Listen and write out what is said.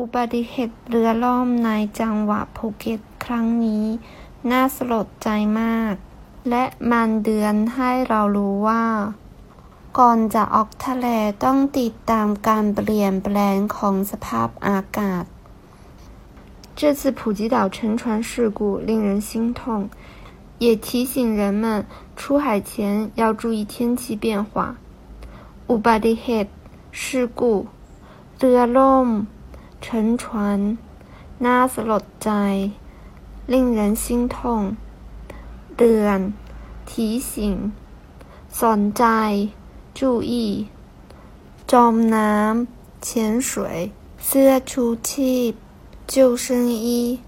อุบัติเหตุเรือล่มในจังหวัดภูเก็ตครั้งนี้ น่าสลดใจมาก และมันเตือนให้เรารู้ว่า ก่อนจะออกทะเลต้องติดตามการเปลี่ยนแปลงของสภาพอากาศ这次普吉岛沉船事故令人心痛，也提醒人们出海前要注意天气变化。อุบัติเหตุ事故เรือล่ม 沉船น่าสลดใจ令人心痛เตือน提醒สนใจ注意จมน้ำ潜水เสื้อชูชีพ救生衣